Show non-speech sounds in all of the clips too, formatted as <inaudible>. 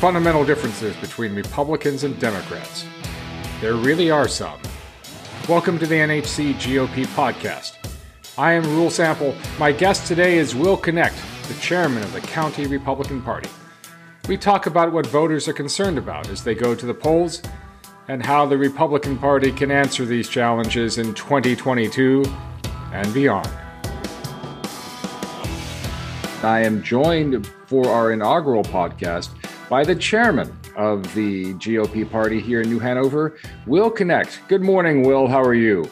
fundamental differences between Republicans and Democrats. There really are some. Welcome to the NHC GOP podcast. I am Reuel Sample. My guest today is Will Knecht, the chairman of the County Republican Party. We talk about what voters are concerned about as they go to the polls and how the Republican Party can answer these challenges in 2022 and beyond. I am joined for our inaugural podcast by the chairman of the GOP party here in New Hanover, Will Knecht. Good morning, Will. How are you?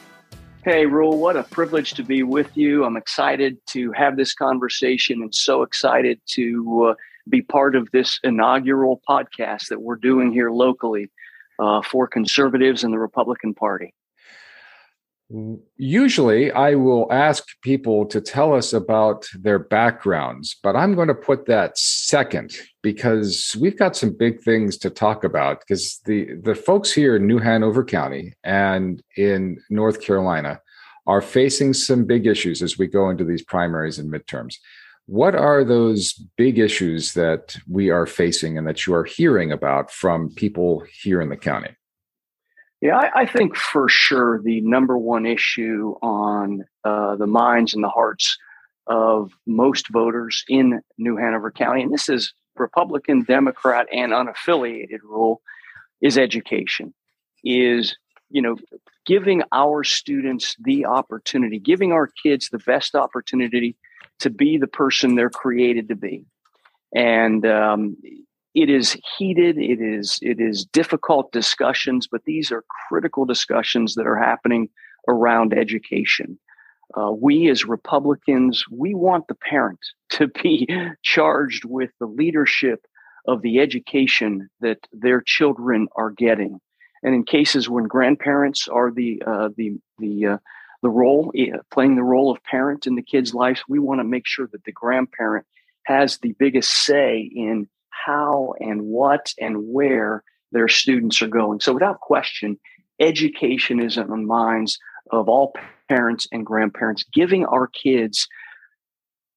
Hey, Reuel, what a privilege to be with you. I'm excited to have this conversation and so excited to uh, be part of this inaugural podcast that we're doing here locally uh, for conservatives in the Republican Party. Usually, I will ask people to tell us about their backgrounds, but I'm going to put that second because we've got some big things to talk about. Because the the folks here in New Hanover County and in North Carolina are facing some big issues as we go into these primaries and midterms. What are those big issues that we are facing and that you are hearing about from people here in the county? Yeah, I, I, think for sure the number one issue on uh, the minds and the hearts of most voters in New Hanover County, and this is Republican, Democrat, and unaffiliated Reuel, is education. Is you know giving our students the opportunity, giving our kids the best opportunity to be the person they're created to be. And um, it is heated it is it is difficult discussions but these are critical discussions that are happening around education. Uh, we as republicans we want the parent <laughs> to be charged with the leadership of the education that their children are getting. And in cases when grandparents are the uh, the the uh, the role uh, playing the role of parent in the kids lives we want to make sure that the grandparent has the biggest say in how and what and where their students are going. So, without question, education is in the minds of all parents and grandparents, giving our kids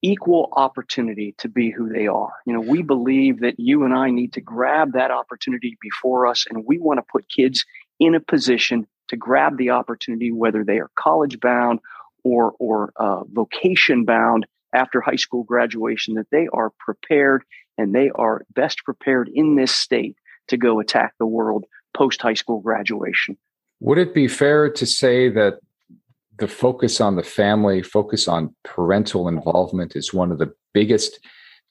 equal opportunity to be who they are. You know, we believe that you and I need to grab that opportunity before us, and we want to put kids in a position to grab the opportunity, whether they are college bound or or uh, vocation bound after high school graduation, that they are prepared and they are best prepared in this state to go attack the world post high school graduation. Would it be fair to say that the focus on the family, focus on parental involvement is one of the biggest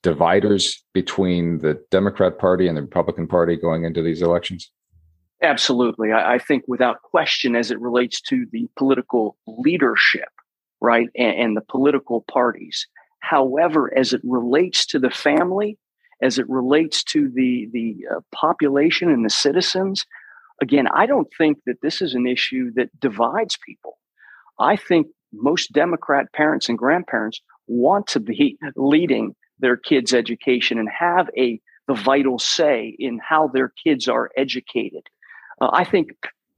dividers between the Democrat Party and the Republican Party going into these elections? Absolutely. I, I think without question, as it relates to the political leadership, right, and, and the political parties. However, as it relates to the family, as it relates to the the uh, population and the citizens again i don't think that this is an issue that divides people i think most democrat parents and grandparents want to be <laughs> leading their kids education and have a the vital say in how their kids are educated uh, i think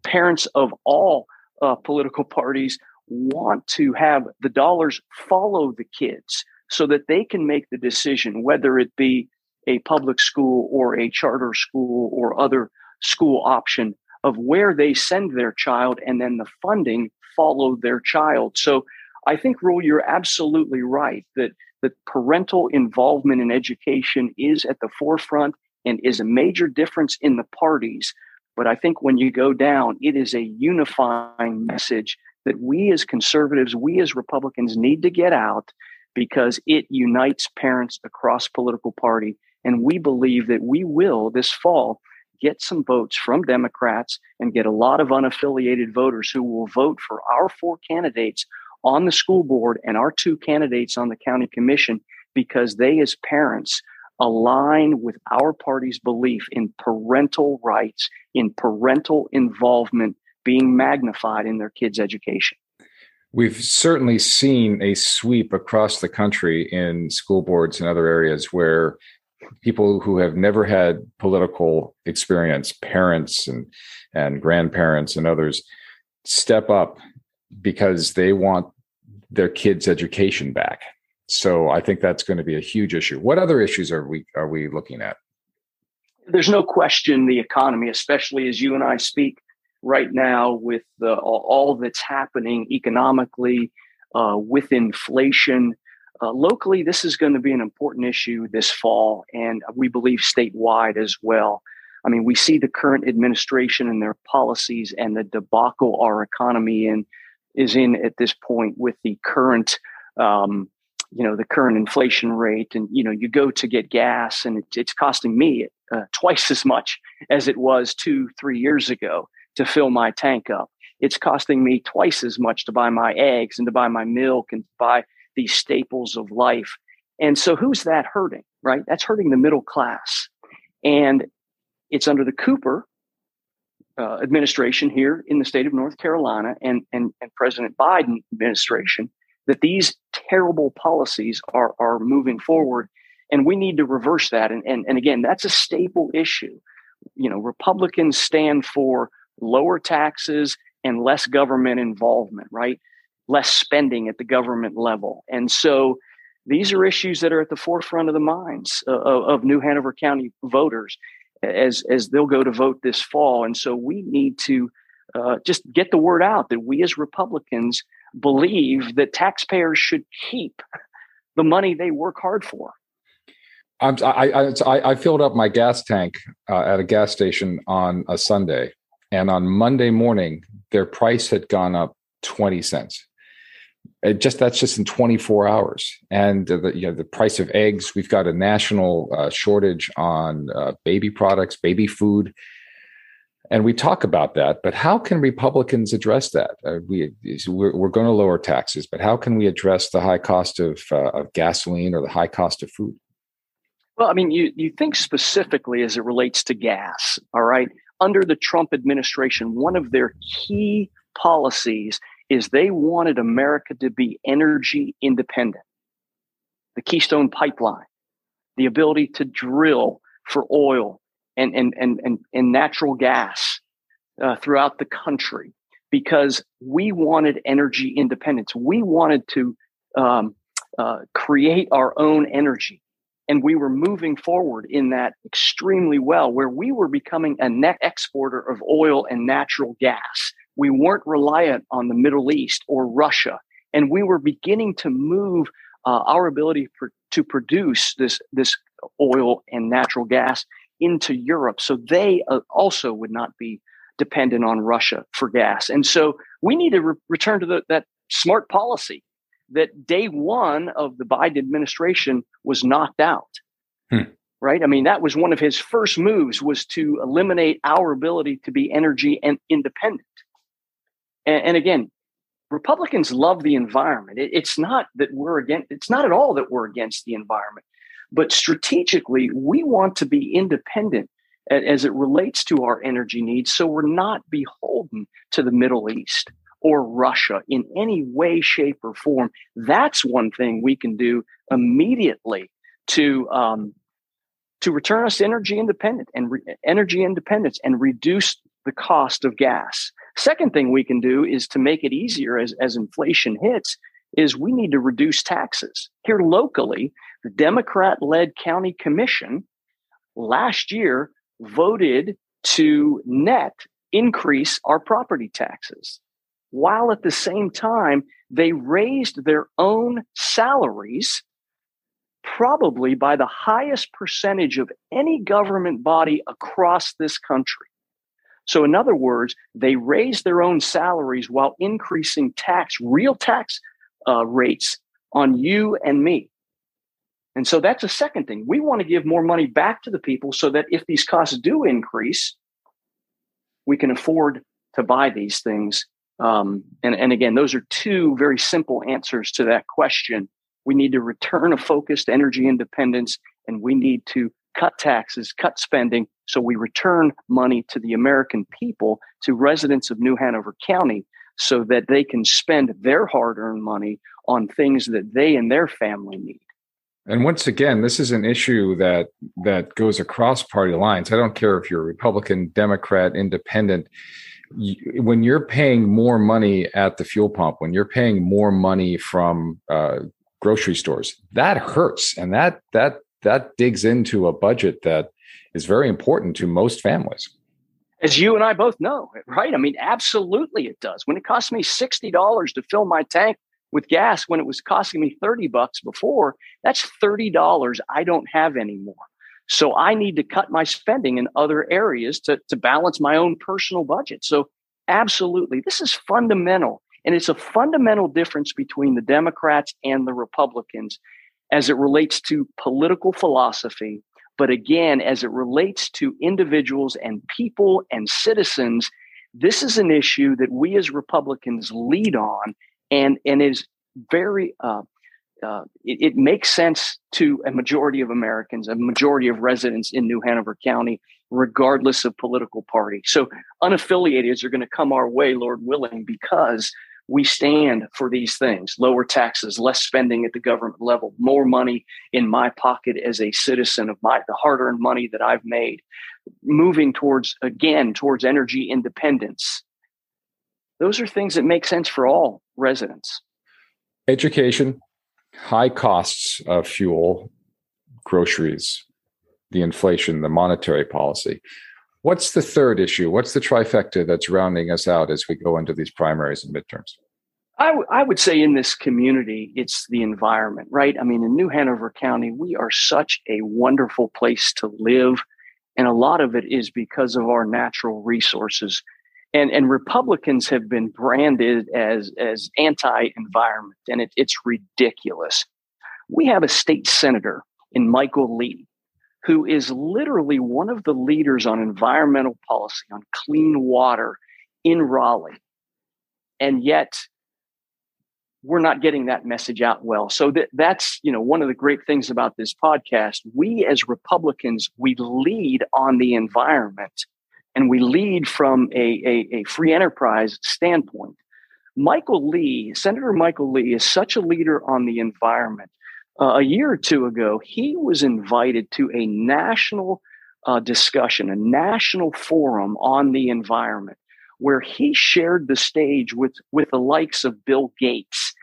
parents of all uh, political <laughs> parties want to have the dollars follow the kids so that they can make the decision whether it be a public school or a charter school or other school option of where they send their child and then the funding follow their child. So I think, Reuel, you're absolutely right that, that parental involvement in education is at the forefront and is a major difference in the parties. But I think when you go down, it is a unifying message that we as conservatives, we as Republicans need to get out because it unites parents across political party. And we believe that we will this fall get some votes from Democrats and get a lot of unaffiliated voters who will vote for our four candidates on the school board and our two candidates on the county commission because they, as parents, align with our party's belief in parental rights, in parental involvement being magnified in their kids' education. We've certainly seen a sweep across the country in school boards and other areas where people who have never had political experience, parents and and grandparents and others, step up because they want their kids' education back. So I think that's going to be a huge issue. What other issues are we are we looking at? There's no question the economy, especially as you and I speak right now with the, all that's happening economically, uh, with inflation. Uh, locally, this is going to be an important issue this fall, and we believe statewide as well. I mean, we see the current administration and their policies and the debacle our economy in is in at this point with the current, um, you know, the current inflation rate. And you know, you go to get gas, and it, it's costing me uh, twice as much as it was two, three years ago to fill my tank up. It's costing me twice as much to buy my eggs and to buy my milk and to buy these staples of life. And so, who's that hurting? Right? That's hurting the middle class. And it's under the Cooper uh, administration here in the state of North Carolina and, and, and President Biden administration that these terrible policies are, are moving forward. And we need to reverse that. And, and, and again, that's a staple issue. You know, Republicans stand for lower taxes and less government involvement, right? Less spending at the government level. And so these are issues that are at the forefront of the minds of, of New Hanover County voters as as they'll go to vote this fall. And so we need to uh, just get the word out that we as Republicans believe that taxpayers should keep the money they work hard for. I, I, I filled up my gas tank uh, at a gas station on a Sunday, and on Monday morning, their price had gone up twenty cents. It just that's just in 24 hours. And the you know the price of eggs we've got a national uh, shortage on uh, baby products baby food. And we talk about that but how can republicans address that? Uh, we we're, we're, going to lower taxes but how can we address the high cost of, uh, of gasoline or the high cost of food? Well i mean you you think specifically as it relates to gas all right under the trump administration one of their key policies is they wanted America to be energy independent. The Keystone Pipeline, the ability to drill for oil and, and, and, and, and natural gas uh, throughout the country because we wanted energy independence. We wanted to um, uh, create our own energy. And we were moving forward in that extremely well, where we were becoming a net exporter of oil and natural gas. We weren't reliant on the Middle East or Russia, and we were beginning to move uh, our ability to produce this this oil and natural gas into Europe, so they uh, also would not be dependent on Russia for gas. And so we need to re- return to the, that smart policy that day one of the Biden administration was knocked out. Hmm. Right. I mean, that was one of his first moves was to eliminate our ability to be energy and independent. And, and again, Republicans love the environment. It, it's not that we're against, it's not at all that we're against the environment, but strategically, we want to be independent as it relates to our energy needs. So we're not beholden to the Middle East or Russia in any way, shape, or form. That's one thing we can do immediately to um, to return us energy independent and re- energy independence and reduce the cost of gas. Second thing we can do is to make it easier as, as inflation hits is we need to reduce taxes. Here locally, the Democrat led county commission last year voted to net increase our property taxes, while at the same time, they raised their own salaries probably by the highest percentage of any government body across this country. So, in other words, they raise their own salaries while increasing tax, real tax uh, rates on you and me. And so that's a second thing. We want to give more money back to the people so that if these costs do increase, we can afford to buy these things. Um, and, and again, those are two very simple answers to that question. We need to return a focused energy independence, and we need to cut taxes, cut spending, so we return money to the American people, to residents of New Hanover County, so that they can spend their hard earned money on things that they and their family need. And once again, this is an issue that that goes across party lines. I don't care if you're Republican, Democrat, Independent. When you're paying more money at the fuel pump, when you're paying more money from uh, grocery stores, that hurts, and that that that digs into a budget that is very important to most families. As you and I both know, right? I mean, absolutely it does. When it costs me $60 to fill my tank with gas when it was costing me 30 bucks before, that's $30 I don't have anymore. So I need to cut my spending in other areas to, to balance my own personal budget. So absolutely, this is fundamental. And it's a fundamental difference between the Democrats and the Republicans as it relates to political philosophy. But again, as it relates to individuals and people and citizens, this is an issue that we as Republicans lead on and, and is very, uh, uh, it, it, makes sense to a majority of Americans, a majority of residents in New Hanover County, regardless of political party. So unaffiliated are going to come our way, Lord willing, because we stand for these things. Lower taxes less spending at the government level more money in my pocket as a citizen of my the hard-earned money that i've made. Moving towards again towards energy independence. Those are things that make sense for all residents. Education high costs of fuel groceries the inflation the monetary policy What's the third issue? What's the trifecta that's rounding us out as we go into these primaries and midterms? I, w- I would say in this community, it's the environment, right? I mean, in New Hanover County, we are such a wonderful place to live. And a lot of it is because of our natural resources. And, and Republicans have been branded as, as anti environment, and it, it's ridiculous. We have a state senator in Michael Lee who is literally one of the leaders on environmental policy, on clean water in Raleigh. And yet, we're not getting that message out well. So that, that's, you know, one of the great things about this podcast. We as Republicans, we lead on the environment and we lead from a, a, a free enterprise standpoint. Michael Lee, Senator Michael Lee is such a leader on the environment uh, a year or two ago, he was invited to a national uh, discussion, a national forum on the environment, where he shared the stage with, with the likes of Bill Gates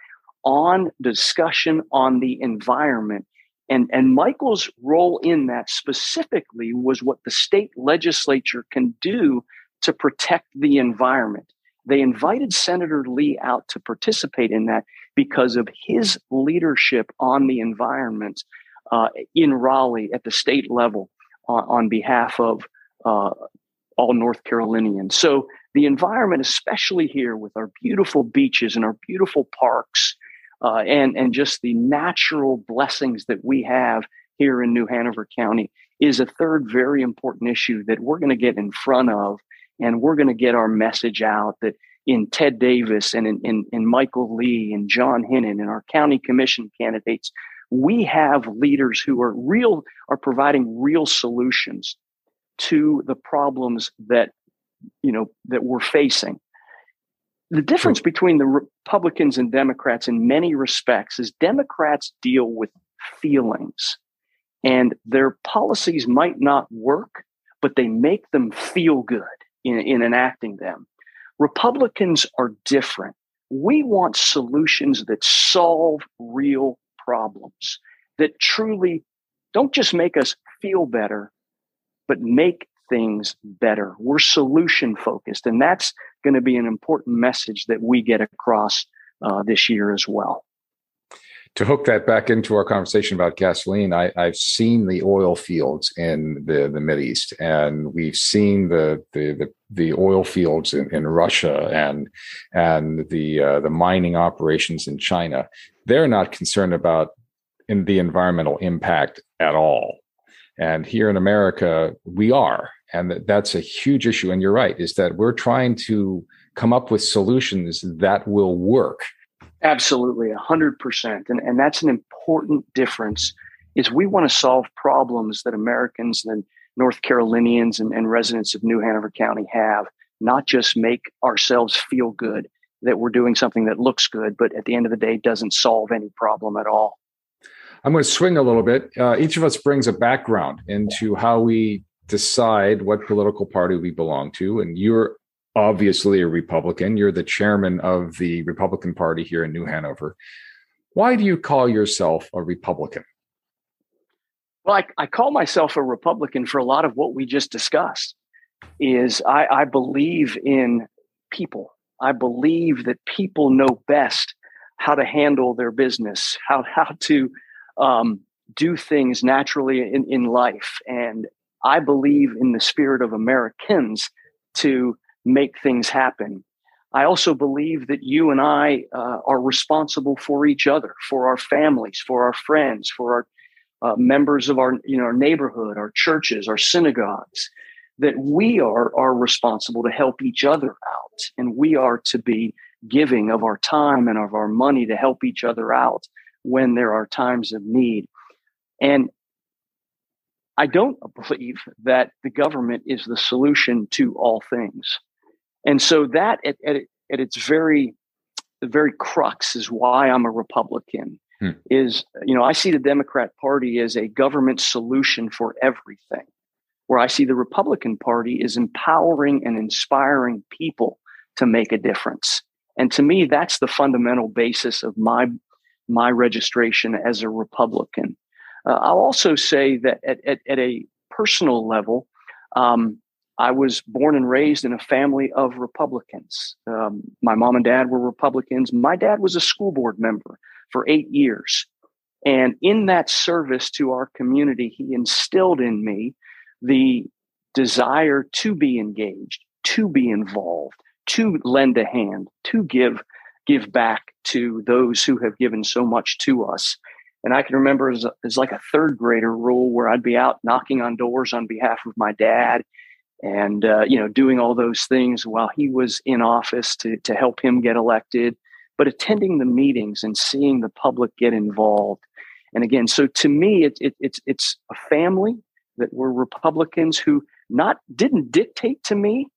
on discussion on the environment. And, and Michael's role in that specifically was what the state legislature can do to protect the environment. They invited Senator Lee out to participate in that because of his leadership on the environment uh, in Raleigh at the state level on, on behalf of uh, all North Carolinians. So the environment, especially here with our beautiful beaches and our beautiful parks, uh, and and just the natural blessings that we have here in New Hanover County, is a third very important issue that we're going to get in front of, and we're going to get our message out that in Ted Davis and in, in, in Michael Lee and John Hinnon and our county commission candidates, we have leaders who are real, are providing real solutions to the problems that, you know, that we're facing. The difference between the Republicans and Democrats in many respects is Democrats deal with feelings and their policies might not work, but they make them feel good in, in enacting them. Republicans are different. We want solutions that solve real problems, that truly don't just make us feel better, but make things better. We're solution focused, and that's going to be an important message that we get across uh, this year as well to hook that back into our conversation about gasoline, I, have seen the oil fields in the, the Mid East, and we've seen the the the, the oil fields in, in, Russia and and the uh, the mining operations in China. They're not concerned about in the environmental impact at all, and here in America, we are, and that's a huge issue. And you're right, is that we're trying to come up with solutions that will work Absolutely, 100%. And, and that's an important difference is we want to solve problems that Americans and North Carolinians and, and residents of New Hanover County have, not just make ourselves feel good that we're doing something that looks good, but at the end of the day doesn't solve any problem at all. I'm going to swing a little bit. Uh, each of us brings a background into how we decide what political party we belong to. And you're obviously a Republican. You're the chairman of the Republican Party here in New Hanover. Why do you call yourself a Republican? Well, I, I, call myself a Republican for a lot of what we just discussed. Is I, I believe in people. I believe that people know best how to handle their business, how how to um, do things naturally in, in life, and I believe in the spirit of Americans to make things happen. I also believe that you and I uh, are responsible for each other, for our families, for our friends, for our uh, members of our you know our neighborhood, our churches, our synagogues. That we are are responsible to help each other out, and we are to be giving of our time and of our money to help each other out when there are times of need. And I don't believe that the government is the solution to all things. And so that at, at, at its very the very crux is why I'm a Republican. Hmm. Is you know I see the Democrat Party as a government solution for everything, where I see the Republican Party is empowering and inspiring people to make a difference. And to me, that's the fundamental basis of my my registration as a Republican. Uh, I'll also say that at, at, at a personal level, um, I was born and raised in a family of Republicans. Um, my mom and dad were Republicans. My dad was a school board member for eight years. And in that service to our community, he instilled in me the desire to be engaged, to be involved, to lend a hand, to give give back to those who have given so much to us. And I can remember as, as like a third grader Reuel where I'd be out knocking on doors on behalf of my dad and, uh, you know, doing all those things while he was in office to, to help him get elected, but attending the meetings and seeing the public get involved. And again, so to me, it, it, it's, it's a family that were Republicans who not didn't dictate to me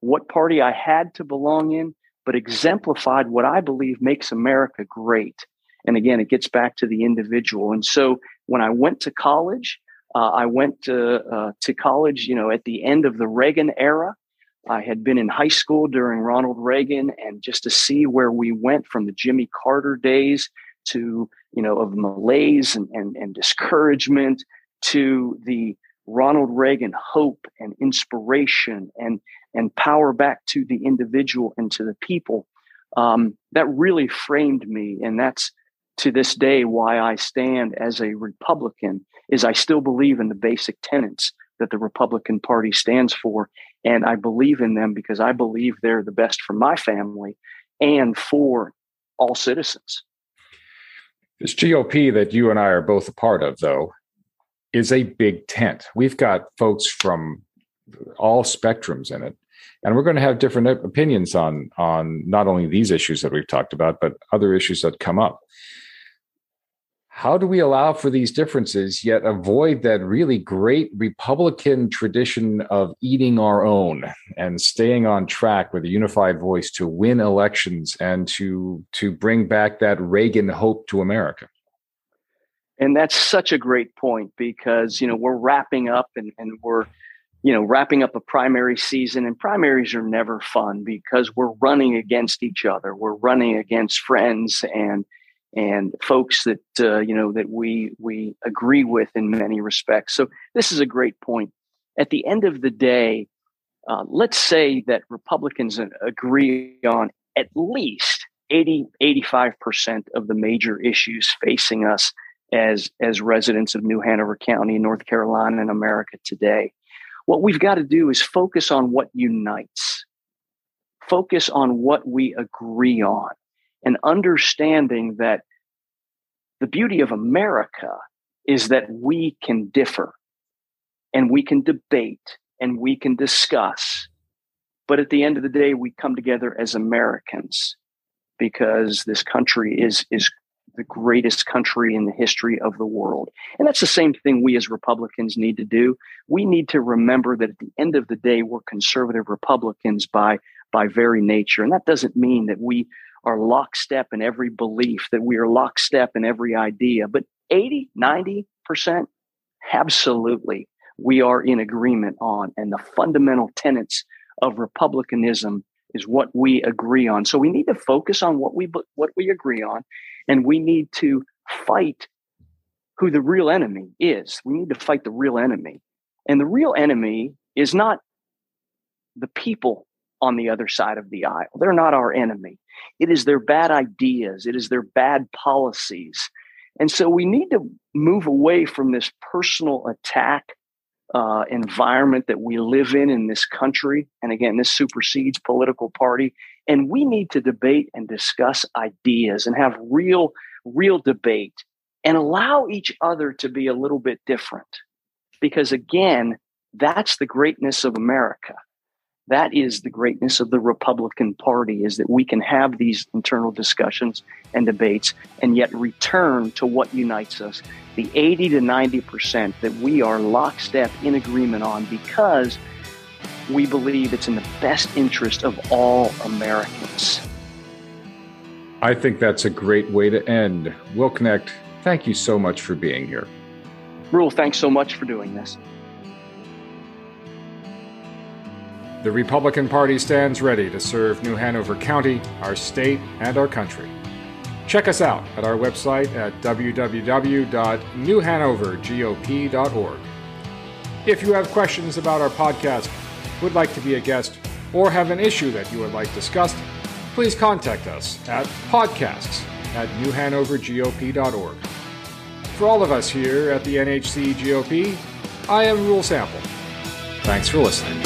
what party I had to belong in, but exemplified what I believe makes America great and again, it gets back to the individual. And so when I went to college, uh, I went to, uh, to college, you know, at the end of the Reagan era. I had been in high school during Ronald Reagan, and just to see where we went from the Jimmy Carter days to, you know, of malaise and, and, and discouragement to the Ronald Reagan hope and inspiration and, and power back to the individual and to the people. Um, that really framed me. And that's to this day why I stand as a Republican is I still believe in the basic tenets that the Republican Party stands for. And I believe in them because I believe they're the best for my family and for all citizens. This GOP that you and I are both a part of, though, is a big tent. We've got folks from all spectrums in it. And we're going to have different opinions on on not only these issues that we've talked about, but other issues that come up how do we allow for these differences yet avoid that really great republican tradition of eating our own and staying on track with a unified voice to win elections and to to bring back that reagan hope to america? And that's such a great point because you know we're wrapping up and, and we're you know wrapping up a primary season and primaries are never fun because we're running against each other. We're running against friends and and folks that uh, you know that we we agree with in many respects. So this is a great point. At the end of the day, uh, let's say that Republicans agree on at least 80 85% of the major issues facing us as as residents of New Hanover County, North Carolina, and America today. What we've got to do is focus on what unites. Focus on what we agree on and understanding that the beauty of America is that we can differ and we can debate and we can discuss. But at the end of the day, we come together as Americans because this country is, is the greatest country in the history of the world. And that's the same thing we as Republicans need to do. We need to remember that at the end of the day, we're conservative Republicans by, by very nature. And that doesn't mean that we are lockstep in every belief, that we are lockstep in every idea. But 80, 90%, absolutely, we are in agreement on. And the fundamental tenets of republicanism is what we agree on. So we need to focus on what we what we agree on, and we need to fight who the real enemy is. We need to fight the real enemy. And the real enemy is not the people on the other side of the aisle. They're not our enemy. It is their bad ideas, it is their bad policies. And so we need to move away from this personal attack uh, environment that we live in in this country. And again, this supersedes political party. And we need to debate and discuss ideas and have real, real debate and allow each other to be a little bit different. Because again, that's the greatness of America. That is the greatness of the Republican Party is that we can have these internal discussions and debates and yet return to what unites us the 80 to 90% that we are lockstep in agreement on because we believe it's in the best interest of all Americans. I think that's a great way to end. Will Knecht, thank you so much for being here. Reuel, thanks so much for doing this. The Republican Party stands ready to serve New Hanover County, our state, and our country. Check us out at our website at www.newhanovergop.org. If you have questions about our podcast, would like to be a guest, or have an issue that you would like discussed, please contact us at podcasts at newhanovergop.org. For all of us here at the NHC GOP, I am Reuel Sample. Thanks for listening.